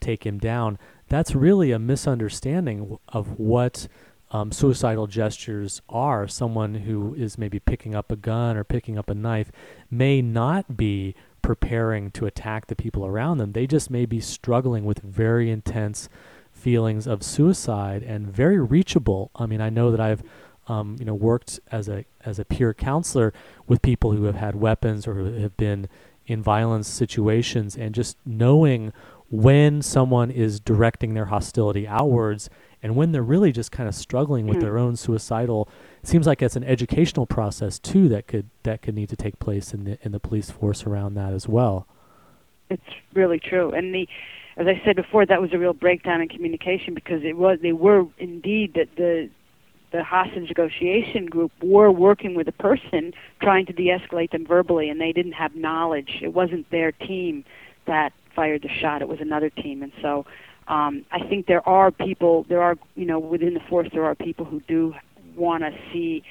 take him down, that's really a misunderstanding of what um, suicidal gestures are. Someone who is maybe picking up a gun or picking up a knife may not be preparing to attack the people around them. They just may be struggling with very intense feelings of suicide and very reachable. I mean, I know that I've um, you know worked as a as a peer counselor with people who have had weapons or who have been in violence situations, and just knowing when someone is directing their hostility outwards and when they're really just kind of struggling with Hmm. their own suicidal it seems like it's an educational process too that could that could need to take place in the in the police force around that as well It's really true. And the, as I said before, that was a real breakdown in communication because it was they were indeed that the the hostage negotiation group were working with a person trying to de-escalate them verbally, and they didn't have knowledge. It wasn't their team that fired the shot; it was another team. And so, um, I think there are people, there are you know within the force, there are people who do want to see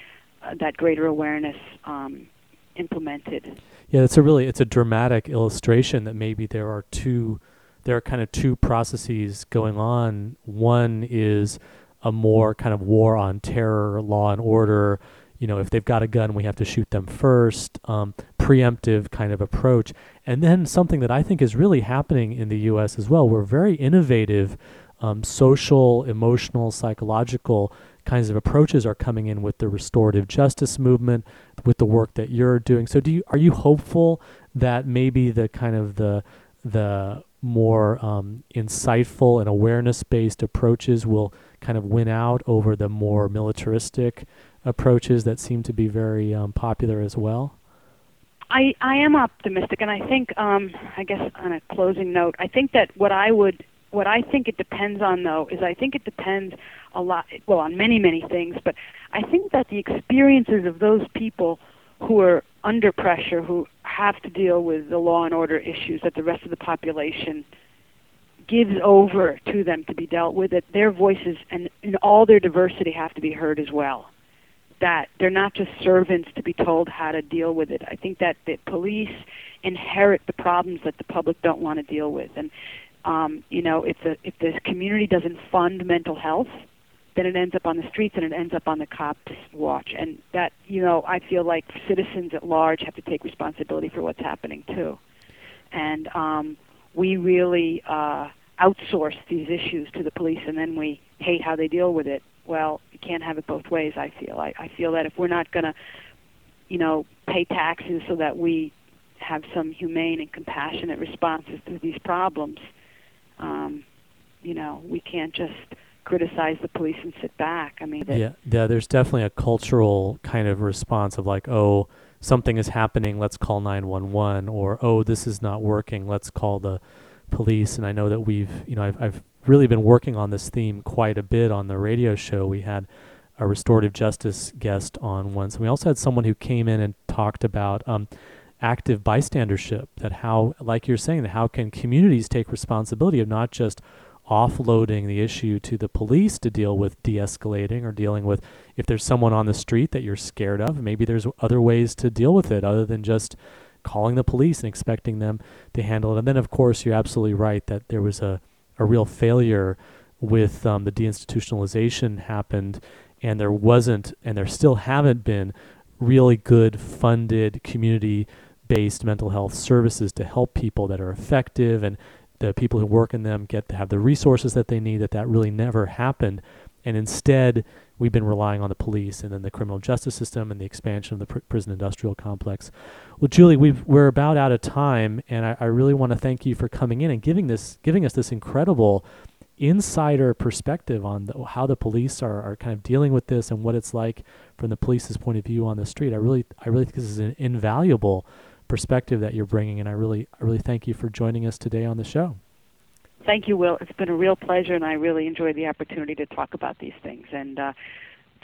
uh, that greater awareness um, implemented. yeah it's a really it's a dramatic illustration that maybe there are two there are kind of two processes going on. One is a more kind of war on terror law and order. You know if they've got a gun we have to shoot them first. Um, preemptive kind of approach and then something that i think is really happening in the us as well we're very innovative um, social emotional psychological kinds of approaches are coming in with the restorative justice movement with the work that you're doing. So do you are you hopeful that maybe the kind of the the more um, insightful and awareness based approaches will kind of win out over the more militaristic approaches that seem to be very um, popular as well I, I am optimistic, and I think, um, I guess on a closing note, I think that what I would, what I think it depends on though, is I think it depends a lot, well, on many, many things, but I think that the experiences of those people who are under pressure, who have to deal with the law and order issues that the rest of the population gives over to them to be dealt with, that their voices and in all their diversity have to be heard as well that they're not just servants to be told how to deal with it. I think that the police inherit the problems that the public don't want to deal with, and um, you know, if the if the community doesn't fund mental health, then it ends up on the streets and it ends up on the cops' watch. And that you know, I feel like citizens at large have to take responsibility for what's happening too, and um, we really uh, outsource these issues to the police, and then we hate how they deal with it well, you can't have it both ways. I feel. I, I feel that if we're not going to, you know, pay taxes so that we have some humane and compassionate responses to these problems, um, you know, we can't just criticize the police and sit back. I mean, yeah yeah there's definitely a cultural kind of response of like oh something is happening let's call 911 or oh this is not working let's call the police and i know that we've you know i've, I've really been working on this theme quite a bit on the radio show. We had a restorative justice guest on once and we also had someone who came in and talked about um, active bystandership that how like you're saying that how can communities take responsibility of not just offloading the issue to the police to deal with de-escalating or dealing with if there's someone on the street that you're scared of maybe there's other ways to deal with it other than just calling the police and expecting them to handle it. And then of course you're absolutely right that there was a, a real failure with um, the deinstitutionalization happened and there wasn't and there still haven't been really good funded community based mental health services to help people that are effective and the people who work in them get to have the resources that they need that that really never happened and instead we've been relying on the police and then the criminal justice system and the expansion of the pr- prison industrial complex. Well, Julie, we've, we're about out of time, and I, I really want to thank you for coming in and giving this giving us this incredible insider perspective on the, how the police are, are kind of dealing with this and what it's like from the police's point of view on the street. I really I really think this is an invaluable perspective that you're bringing, and I really I really thank you for joining us today on the show. Thank you, Will. It's been a real pleasure, and I really enjoyed the opportunity to talk about these things. And uh,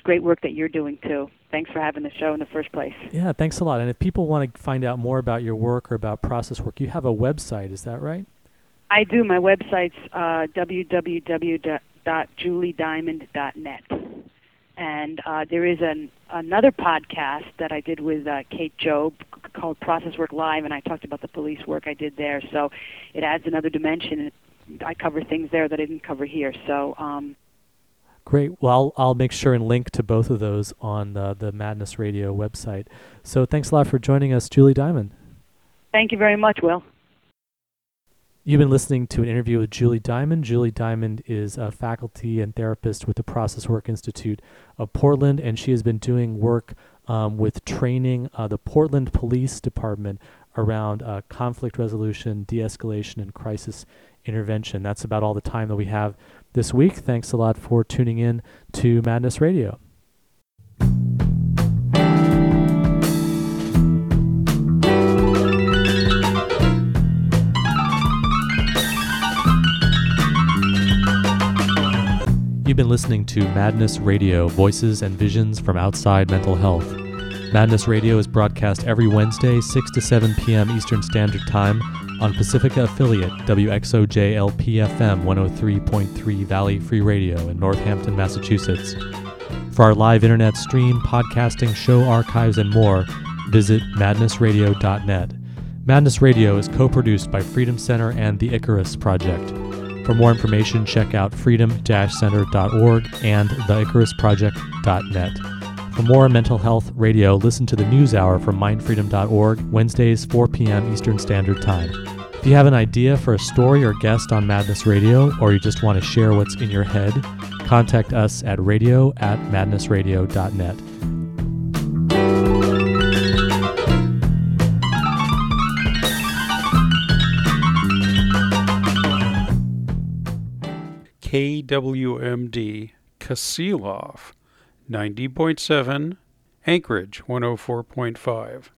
great work that you're doing too. Thanks for having the show in the first place. Yeah, thanks a lot. And if people want to find out more about your work or about process work, you have a website. Is that right? I do. My website's uh, www.juliediamond.net. And uh, there is an another podcast that I did with uh, Kate Jobe called Process Work Live, and I talked about the police work I did there. So it adds another dimension. I cover things there that I didn't cover here. So um, Great. Well, I'll, I'll make sure and link to both of those on the, the Madness Radio website. So thanks a lot for joining us, Julie Diamond. Thank you very much, Will. You've been listening to an interview with Julie Diamond. Julie Diamond is a faculty and therapist with the Process Work Institute of Portland, and she has been doing work um, with training uh, the Portland Police Department around uh, conflict resolution, de escalation, and crisis intervention. That's about all the time that we have this week. Thanks a lot for tuning in to Madness Radio. You've been listening to Madness Radio Voices and Visions from Outside Mental Health. Madness Radio is broadcast every Wednesday, 6 to 7 p.m. Eastern Standard Time on Pacifica affiliate WXOJLPFM 103.3 Valley Free Radio in Northampton, Massachusetts. For our live internet stream, podcasting, show archives, and more, visit madnessradio.net. Madness Radio is co-produced by Freedom Center and the Icarus Project. For more information, check out freedom-center.org and theicarusproject.net. For more mental health radio, listen to the News Hour from mindfreedom.org, Wednesdays, 4 p.m. Eastern Standard Time. If you have an idea for a story or guest on Madness Radio, or you just want to share what's in your head, contact us at radio at madnessradio.net. KWMD Kasilof, 90.7, Anchorage 104.5.